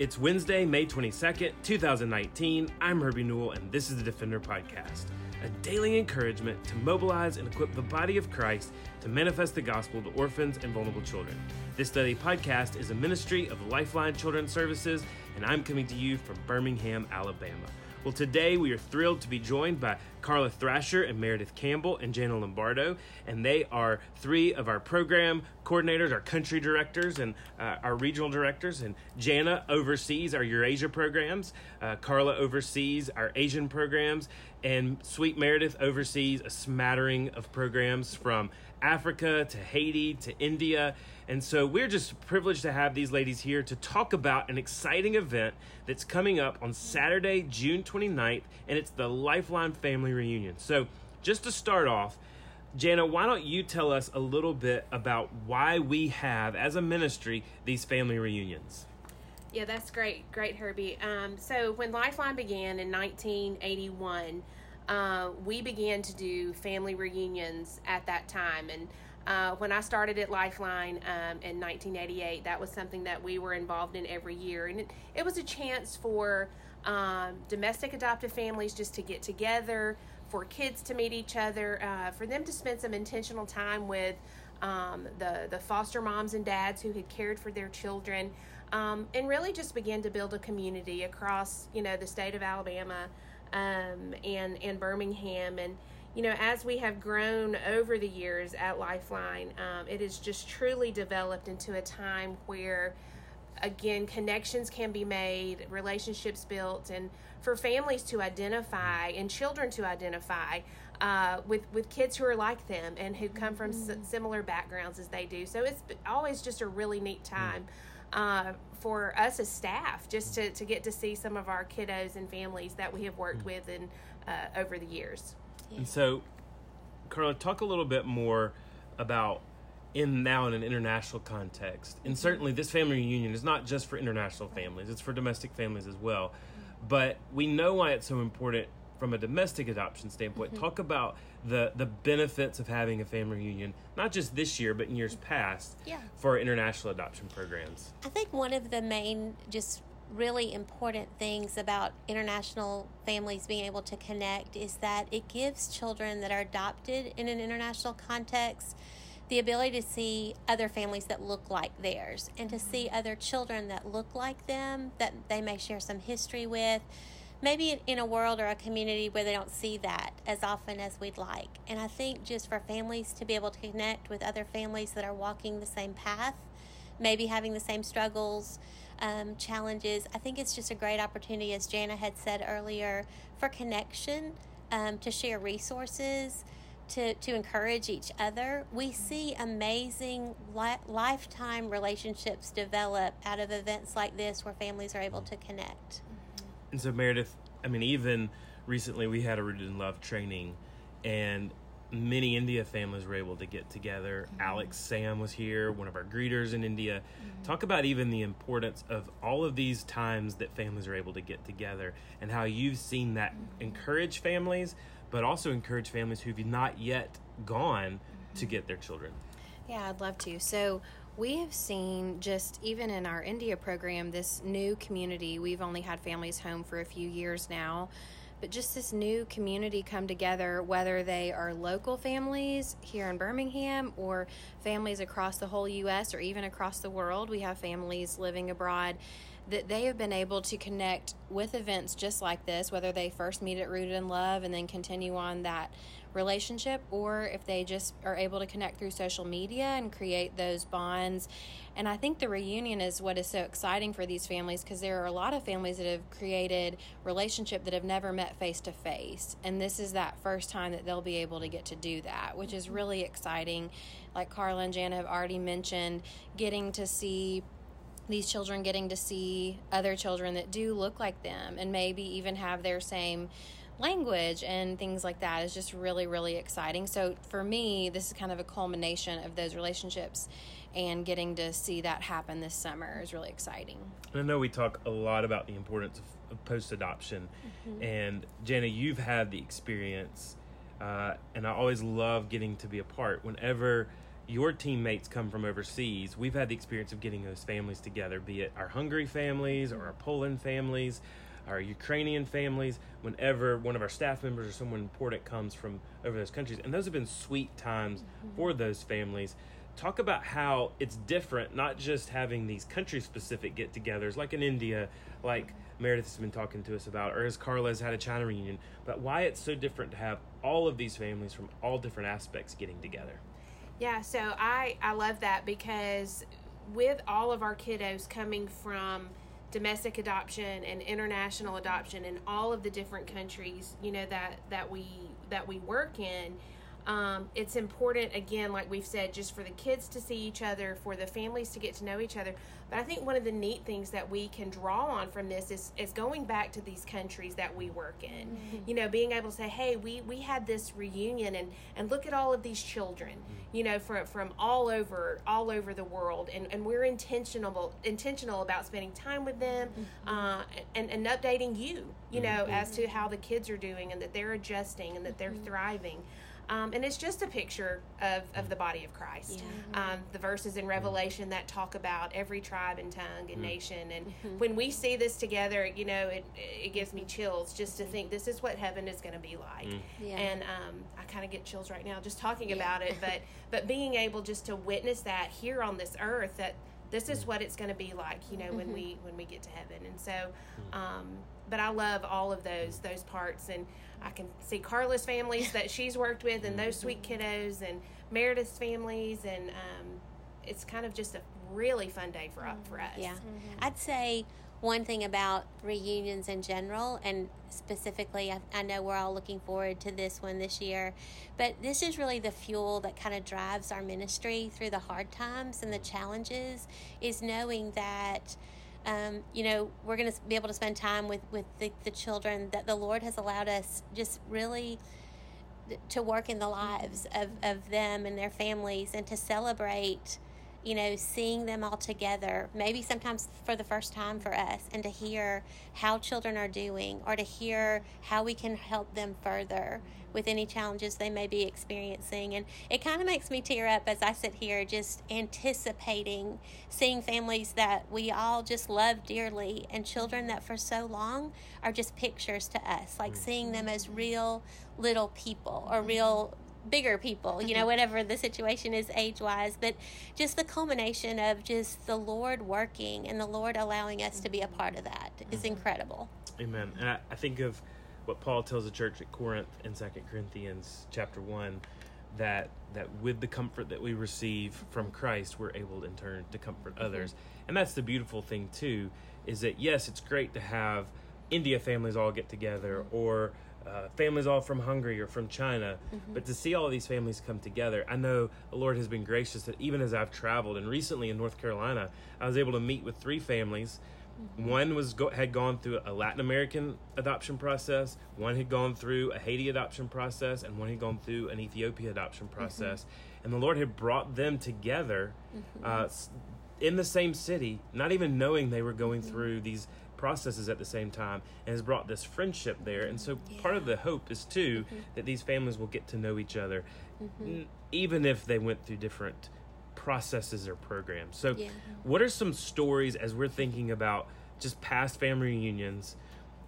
It's Wednesday, May 22nd, 2019. I'm Herbie Newell, and this is the Defender Podcast, a daily encouragement to mobilize and equip the body of Christ to manifest the gospel to orphans and vulnerable children. This study podcast is a ministry of Lifeline Children's Services, and I'm coming to you from Birmingham, Alabama. Well, today we are thrilled to be joined by Karla Thrasher and Meredith Campbell and Jana Lombardo, and they are three of our program coordinators, our country directors, and uh, our regional directors. And Jana oversees our Eurasia programs, uh, Karla oversees our Asian programs, and Sweet Meredith oversees a smattering of programs from Africa to Haiti to India. And so we're just privileged to have these ladies here to talk about an exciting event that's coming up on Saturday, June 29th, and it's the Lifeline Family Reunion. So just to start off, Jana, why don't you tell us a little bit about why we have, as a ministry, these family reunions? Yeah, that's great. Great, Herbie. Um, so, when Lifeline began in 1981, uh, we began to do family reunions at that time. And uh, when I started at Lifeline um, in 1988, that was something that we were involved in every year. And it, it was a chance for um, domestic adoptive families just to get together, for kids to meet each other, uh, for them to spend some intentional time with um, the, the foster moms and dads who had cared for their children, um, and really just begin to build a community across, you know, the state of Alabama um, and, and Birmingham. And, you know, as we have grown over the years at Lifeline, um, it has just truly developed into a time where again connections can be made relationships built and for families to identify and children to identify uh, with with kids who are like them and who come from mm-hmm. s- similar backgrounds as they do so it's always just a really neat time uh, for us as staff just to, to get to see some of our kiddos and families that we have worked mm-hmm. with and uh, over the years and so karla talk a little bit more about in now in an international context. And certainly, this family reunion is not just for international families; it's for domestic families as well. But we know why it's so important from a domestic adoption standpoint. Mm-hmm. Talk about the the benefits of having a family reunion, not just this year, but in years past, yeah. for international adoption programs. I think one of the main just really important things about international families being able to connect is that it gives children that are adopted in an international context the ability to see other families that look like theirs and to see other children that look like them that they may share some history with maybe in a world or a community where they don't see that as often as we'd like. And i think just for families to be able to connect with other families that are walking the same path maybe having the same struggles um, challenges i think it's just a great opportunity as jana had said earlier for connection um, to share resources to, to encourage each other. We see amazing li- lifetime relationships develop out of events like this where families are able to connect. And so, Meredith, I mean, even recently we had a Rooted in Love training, and many India families were able to get together. Mm-hmm. Alex Sam was here, one of our greeters in India. Mm-hmm. Talk about even the importance of all of these times that families are able to get together and how you've seen that mm-hmm. encourage families, but also encourage families who've not yet gone mm-hmm. to get their children. Yeah, I'd love to. So, we have seen just even in our India program, this new community. We've only had families home for a few years now, but just this new community come together, whether they are local families here in Birmingham or families across the whole U.S. or even across the world. We have families living abroad that they have been able to connect with events just like this, whether they first meet at Rooted in Love and then continue on that relationship, or if they just are able to connect through social media and create those bonds. And I think the reunion is what is so exciting for these families because there are a lot of families that have created relationship that have never met face to face. And this is that first time that they'll be able to get to do that, which is mm-hmm. really exciting. Like Karla and Jana have already mentioned, getting to see these children getting to see other children that do look like them and maybe even have their same language and things like that is just really really exciting. So for me this is kind of a culmination of those relationships and getting to see that happen this summer is really exciting. And i know we talk a lot about the importance of, of post-adoption. Mm-hmm. and jana you've had the experience uh, and i always love getting to be a part. Whenever your teammates come from overseas, we've had the experience of getting those families together, be it our Hungary families or our Poland families, our Ukrainian families, whenever one of our staff members or someone important comes from over those countries. And those have been sweet times mm-hmm. for those families. Talk about how it's different, not just having these country specific get togethers like in India, like Meredith has been talking to us about, or as Karla has had a China reunion, but why it's so different to have all of these families from all different aspects getting together. Yeah, so I I love that because with all of our kiddos coming from domestic adoption and international adoption in all of the different countries, you know that that we that we work in, um, it's important again like we've said just for the kids to see each other for the families to get to know each other but i think one of the neat things that we can draw on from this is, is going back to these countries that we work in mm-hmm. you know being able to say hey we we had this reunion and and look at all of these children mm-hmm. you know from from all over all over the world and and we're intentional intentional about spending time with them mm-hmm. uh, and and updating you you know mm-hmm. as to how the kids are doing and that they're adjusting and that they're mm-hmm. thriving um, and it's just a picture of, of the body of Christ. Yeah. Um, the verses in Revelation that talk about every tribe and tongue and mm-hmm. nation. And mm-hmm. when we see this together, you know, it, it gives me chills just to think this is what heaven is going to be like. Mm. Yeah. And um, I kind of get chills right now just talking yeah. about it. But, but being able just to witness that here on this earth, that this is mm. what it's going to be like, you know, when mm-hmm. we when we get to heaven. And so, mm. um, but I love all of those those parts and I can see Karla's families that she's worked with and those sweet kiddos and Meredith's families and um, it's kind of just a really fun day for, for us. Yeah. Mm-hmm. I'd say one thing about reunions in general, and specifically, I, I, know we're all looking forward to this one this year, but this is really the fuel that kind of drives our ministry through the hard times and the challenges, is knowing that um, you know, we're going to be able to spend time with, with the, the children that the Lord has allowed us just really to work in the lives of, of them and their families and to celebrate you know, seeing them all together, maybe sometimes for the first time for us, and to hear how children are doing or to hear how we can help them further with any challenges they may be experiencing. And it kind of makes me tear up as I sit here just anticipating seeing families that we all just love dearly and children that for so long are just pictures to us, like seeing them as real little people or real bigger people, you know, mm-hmm. whatever the situation is age wise. But just the culmination of just the Lord working and the Lord allowing us to be a part of that is mm-hmm. incredible. Amen. And I, I think of what Paul tells the church at Corinth in Second Corinthians chapter 1 that that with the comfort that we receive from Christ, we're able in turn to comfort mm-hmm. others. And that's the beautiful thing too, is that yes, it's great to have India families all get together or uh, families all from Hungary or from China, mm-hmm. but to see all these families come together, I know the Lord has been gracious that even as I've traveled and recently in North Carolina, I was able to meet with three families. Mm-hmm. One was go- had gone through a Latin American adoption process, one had gone through a Haiti adoption process, and one had gone through an Ethiopia adoption mm-hmm. process. Mm-hmm. And the Lord had brought them together mm-hmm. uh, in the same city, not even knowing they were going mm-hmm. through these processes at the same time and has brought this friendship there. And so yeah. part of the hope is too mm-hmm. that these families will get to know each other, mm-hmm. even if they went through different processes or programs. So, yeah. what are some stories as we're thinking about just past family reunions?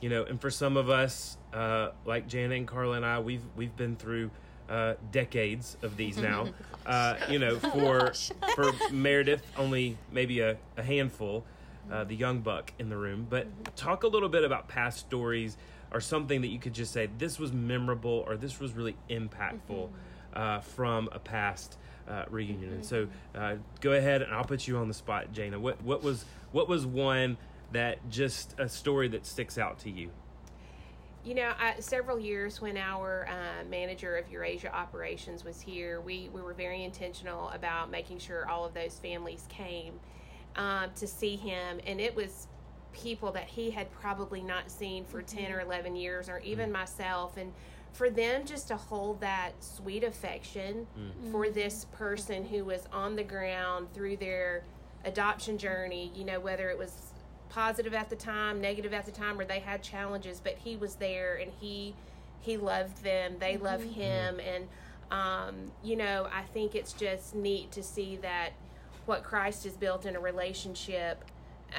You know, and for some of us, uh, like Janet and Karla and I, we've we've been through uh, decades of these now. uh, you know, for for Meredith, only maybe a, a handful uh, the young buck in the room. But talk a little bit about past stories or something that you could just say this was memorable or this was really impactful mm-hmm. uh, from a past uh, reunion. And so uh, go ahead and I'll put you on the spot, Jana. What what was what was one that just a story that sticks out to you? You know, I, several years when our uh, manager of Eurasia operations was here, we, we were very intentional about making sure all of those families came um, to see him, and it was people that he had probably not seen for mm-hmm. 10 or 11 years, or even mm-hmm. myself. And for them just to hold that sweet affection mm-hmm. for this person who was on the ground through their adoption journey, you know, whether it was positive at the time, negative at the time, or they had challenges, but he was there and he he loved them, they mm-hmm. loved him, and Um, you know, I think it's just neat to see that what Christ has built in a relationship, uh,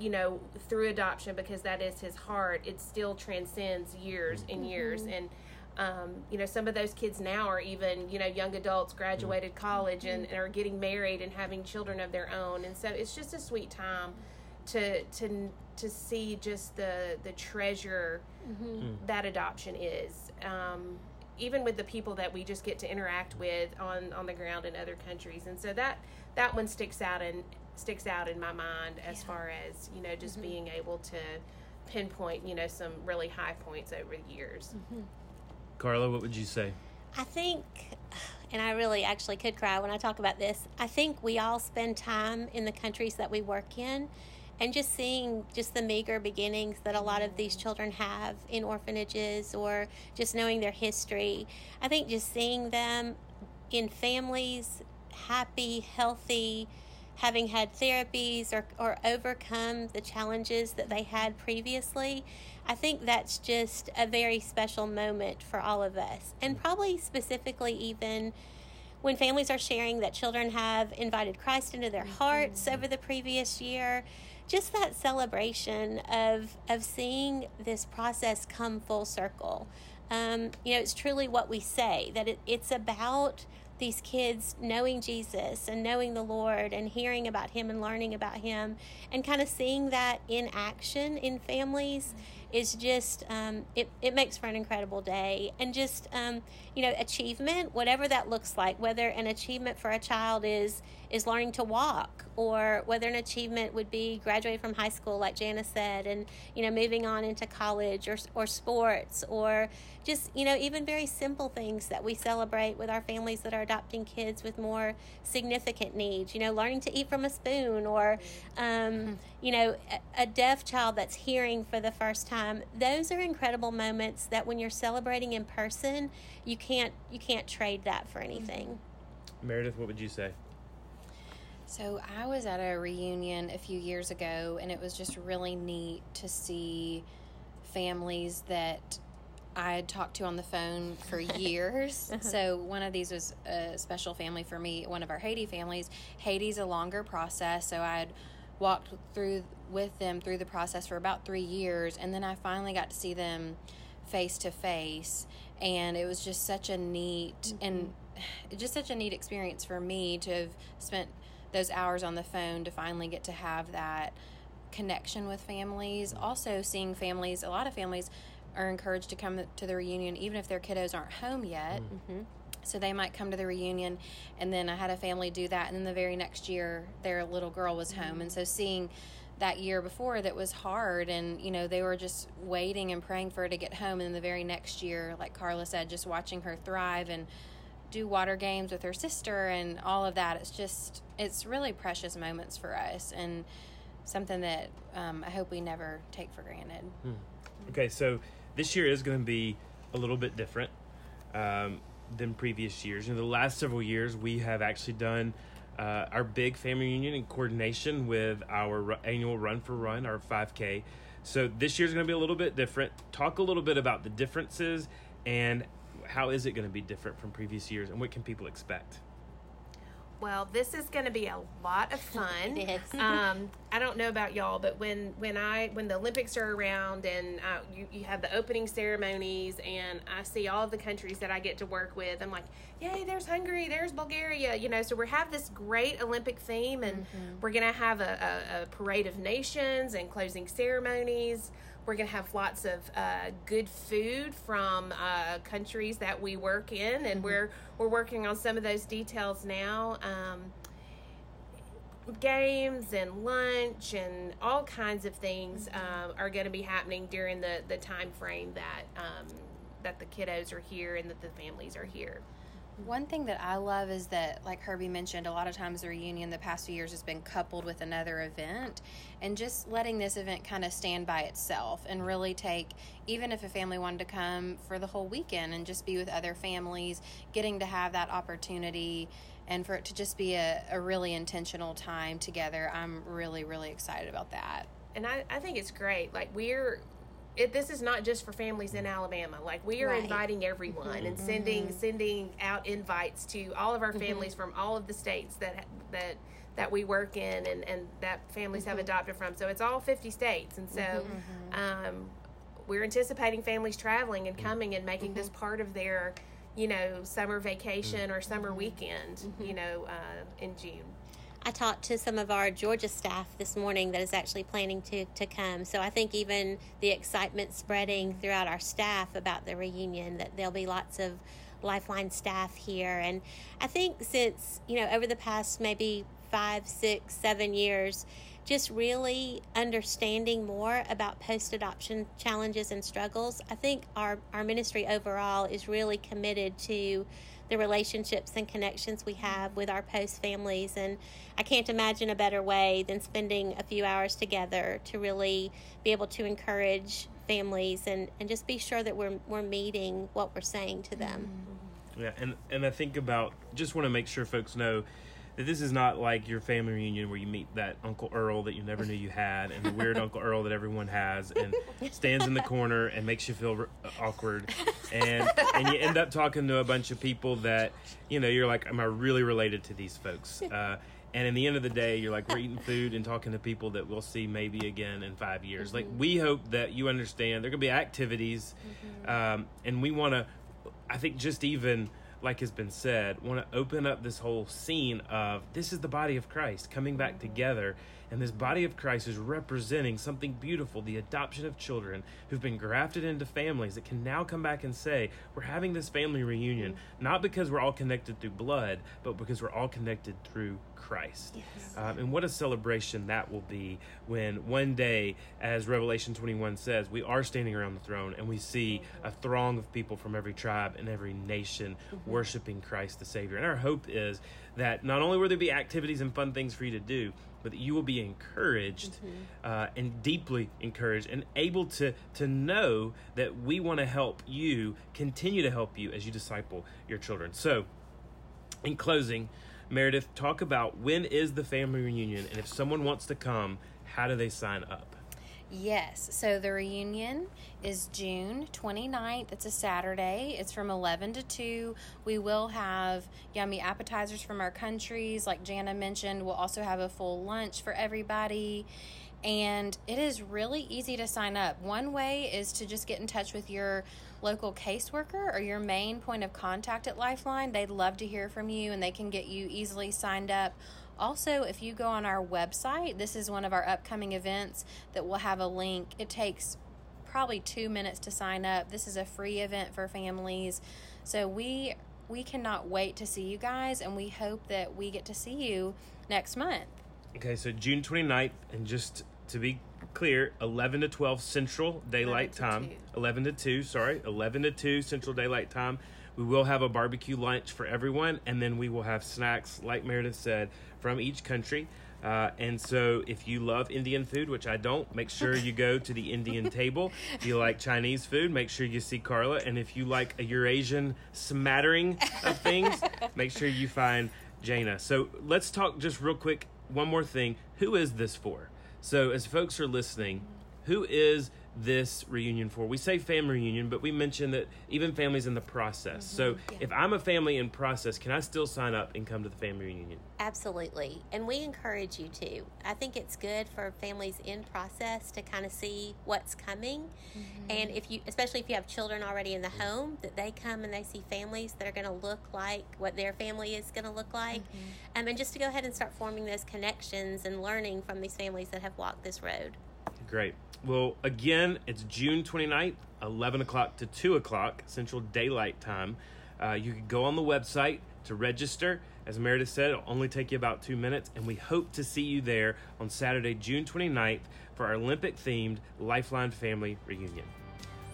you know, through adoption, because that is his heart, it still transcends years and years. And, um, you know, some of those kids now are even, you know, young adults, graduated mm. college, and, mm. and are getting married and having children of their own. And so it's just a sweet time to, to, to see just the, the treasure mm-hmm. mm. that adoption is. Um, even with the people that we just get to interact with on on the ground in other countries. And so that that one sticks out and sticks out in my mind as far as you know just mm-hmm. being able to pinpoint you know some really high points over the years mm-hmm. Karla, what would you say? I think, and I really actually could cry when I talk about this. I think we all spend time in the countries that we work in and just seeing just the meager beginnings that a lot of these children have in orphanages or just knowing their history. I think just seeing them in families, happy, healthy, having had therapies or, or overcome the challenges that they had previously, I think that's just a very special moment for all of us. And probably specifically, even when families are sharing that children have invited Christ into their hearts over the previous year, just that celebration of, of seeing this process come full circle. Um, you know, it's truly what we say that it, it's about these kids knowing Jesus and knowing the Lord and hearing about Him and learning about Him and kind of seeing that in action in families is just um, it, it makes for an incredible day. And just um, you know achievement whatever that looks like whether an achievement for a child is is learning to walk or whether an achievement would be graduating from high school like Janice said and you know moving on into college or, or sports or just you know even very simple things that we celebrate with our families that are adopting kids with more significant needs. You know learning to eat from a spoon or um, you know a, a deaf child that's hearing for the first time. Those are incredible moments that when you're celebrating in person you can't you can't trade that for anything. Meredith, what would you say? So I was at a reunion a few years ago, and it was just really neat to see families that I had talked to on the phone for years. Uh-huh. so one of these was a special family for me, one of our Haiti families. Haiti's a longer process, so I had walked through with them through the process for about three years, and then I finally got to see them face to face, and it was just such a neat and mm-hmm. just such a neat experience for me to have spent those hours on the phone to finally get to have that connection with families. Also, seeing families, a lot of families are encouraged to come to the reunion even if their kiddos aren't home yet. Mm-hmm. So they might come to the reunion, and then I had a family do that, and then the very next year their little girl was home, mm-hmm. and so seeing that year before that was hard, and you know they were just waiting and praying for her to get home, and then the very next year, like Karla said, just watching her thrive and do water games with her sister and all of that. It's just it's really precious moments for us, and something that um, I hope we never take for granted. Okay, so this year is going to be a little bit different um, than previous years. In the last several years, we have actually done uh, our big family reunion in coordination with our annual Run for Run, our 5K. So this year's going to be a little bit different. Talk a little bit about the differences and how is it going to be different from previous years and what can people expect? Well, this is going to be a lot of fun. It is. um, I don't know about y'all, but when when I when the Olympics are around and uh, you you have the opening ceremonies and I see all of the countries that I get to work with, I'm like, yay! There's Hungary, there's Bulgaria, you know. So we have this great Olympic theme, and we're gonna have a, a, a parade of nations and closing ceremonies. We're gonna have lots of uh, good food from uh, countries that we work in, and we're we're working on some of those details now. Um, games and lunch and all kinds of things um, are going to be happening during the, the time frame that um, that the kiddos are here and that the families are here. One thing that I love is that, like Herbie mentioned, a lot of times the reunion the past few years has been coupled with another event, and just letting this event kind of stand by itself and really take, even if a family wanted to come for the whole weekend and just be with other families, getting to have that opportunity and for it to just be a, a really intentional time together. I'm really, really excited about that. And I, I think it's great. Like we're it, this is not just for families in Alabama. Like we are Right. inviting everyone Mm-hmm. and sending sending out invites to all of our families from all of the states that that that we work in and, and that families Mm-hmm. have adopted from. So it's all 50 states. And so um, we're anticipating families traveling and coming and making this Mm-hmm. part of their, you know, summer vacation or summer weekend, you know, uh, in June. I talked to some of our Georgia staff this morning that is actually planning to, to come. So I think even the excitement spreading throughout our staff about the reunion, that there'll be lots of Lifeline staff here. And I think since, you know, over the past maybe five, six, seven years, just really understanding more about post adoption challenges and struggles, I think our, our ministry overall is really committed to the relationships and connections we have with our post families. And I can't imagine a better way than spending a few hours together to really be able to encourage families and, and just be sure that we're, we're meeting what we're saying to them. Yeah, and and I think about just want to make sure folks know that this is not like your family reunion where you meet that Uncle Earl that you never knew you had, and the weird Uncle Earl that everyone has, and stands in the corner and makes you feel r- awkward, and and you end up talking to a bunch of people that you know you're like, am I really related to these folks? Uh, and in the end of the day, you're like, we're eating food and talking to people that we'll see maybe again in five years. Like, we hope that you understand there are going to be activities, um, and we want to, I think, just even like has been said, want to open up this whole scene of this is the body of Christ coming back together. And this body of Christ is representing something beautiful the adoption of children who've been grafted into families that can now come back and say, We're having this family reunion, not because we're all connected through blood, but because we're all connected through Christ. Um, and what a celebration that will be when one day, as Revelation 21 says, we are standing around the throne and we see a throng of people from every tribe and every nation worshiping Christ the Savior. And our hope is that not only will there be activities and fun things for you to do, but that you will be encouraged uh, and deeply encouraged and able to to know that we want to help you continue to help you as you disciple your children. So, in closing, Meredith, talk about when is the family reunion, and if someone wants to come, how do they sign up? Yes. So the reunion is June 29th. It's a Saturday. It's from 11 to 2. We will have yummy appetizers from our countries. Like Jana mentioned, we'll also have a full lunch for everybody. And it is really easy to sign up. One way is to just get in touch with your local caseworker or your main point of contact at Lifeline. They'd love to hear from you and they can get you easily signed up. Also, if you go on our website, this is one of our upcoming events that will have a link. It takes probably two minutes to sign up. This is a free event for families. So we we cannot wait to see you guys and we hope that we get to see you next month. Okay, so June 29th, and just to be clear, 11 to 12 Central Daylight 11 to Time. 2. 11 to 2, sorry, 11 to 2 Central Daylight Time. We will have a barbecue lunch for everyone, and then we will have snacks, like Meredith said, from each country. Uh, and so, if you love Indian food, which I don't, make sure you go to the Indian table. If you like Chinese food, make sure you see Karla. And if you like a Eurasian smattering of things, make sure you find Jana. So, let's talk just real quick. One more thing. Who is this for? So, as folks are listening, who is this reunion for? We say family reunion, but we mentioned that even families in the process. Mm-hmm. So, if I'm a family in process, can I still sign up and come to the family reunion? Absolutely. And we encourage you to. I think it's good for families in process to kind of see what's coming. Mm-hmm. And if you, especially if you have children already in the home, that they come and they see families that are going to look like what their family is going to look like. Mm-hmm. Um, and just to go ahead and start forming those connections and learning from these families that have walked this road. Great. Well, again, it's June 29th, 11 o'clock to 2 o'clock Central Daylight Time. Uh, you can go on the website to register. As Meredith said, it'll only take you about two minutes, and we hope to see you there on Saturday, June 29th for our Olympic themed Lifeline Family Reunion.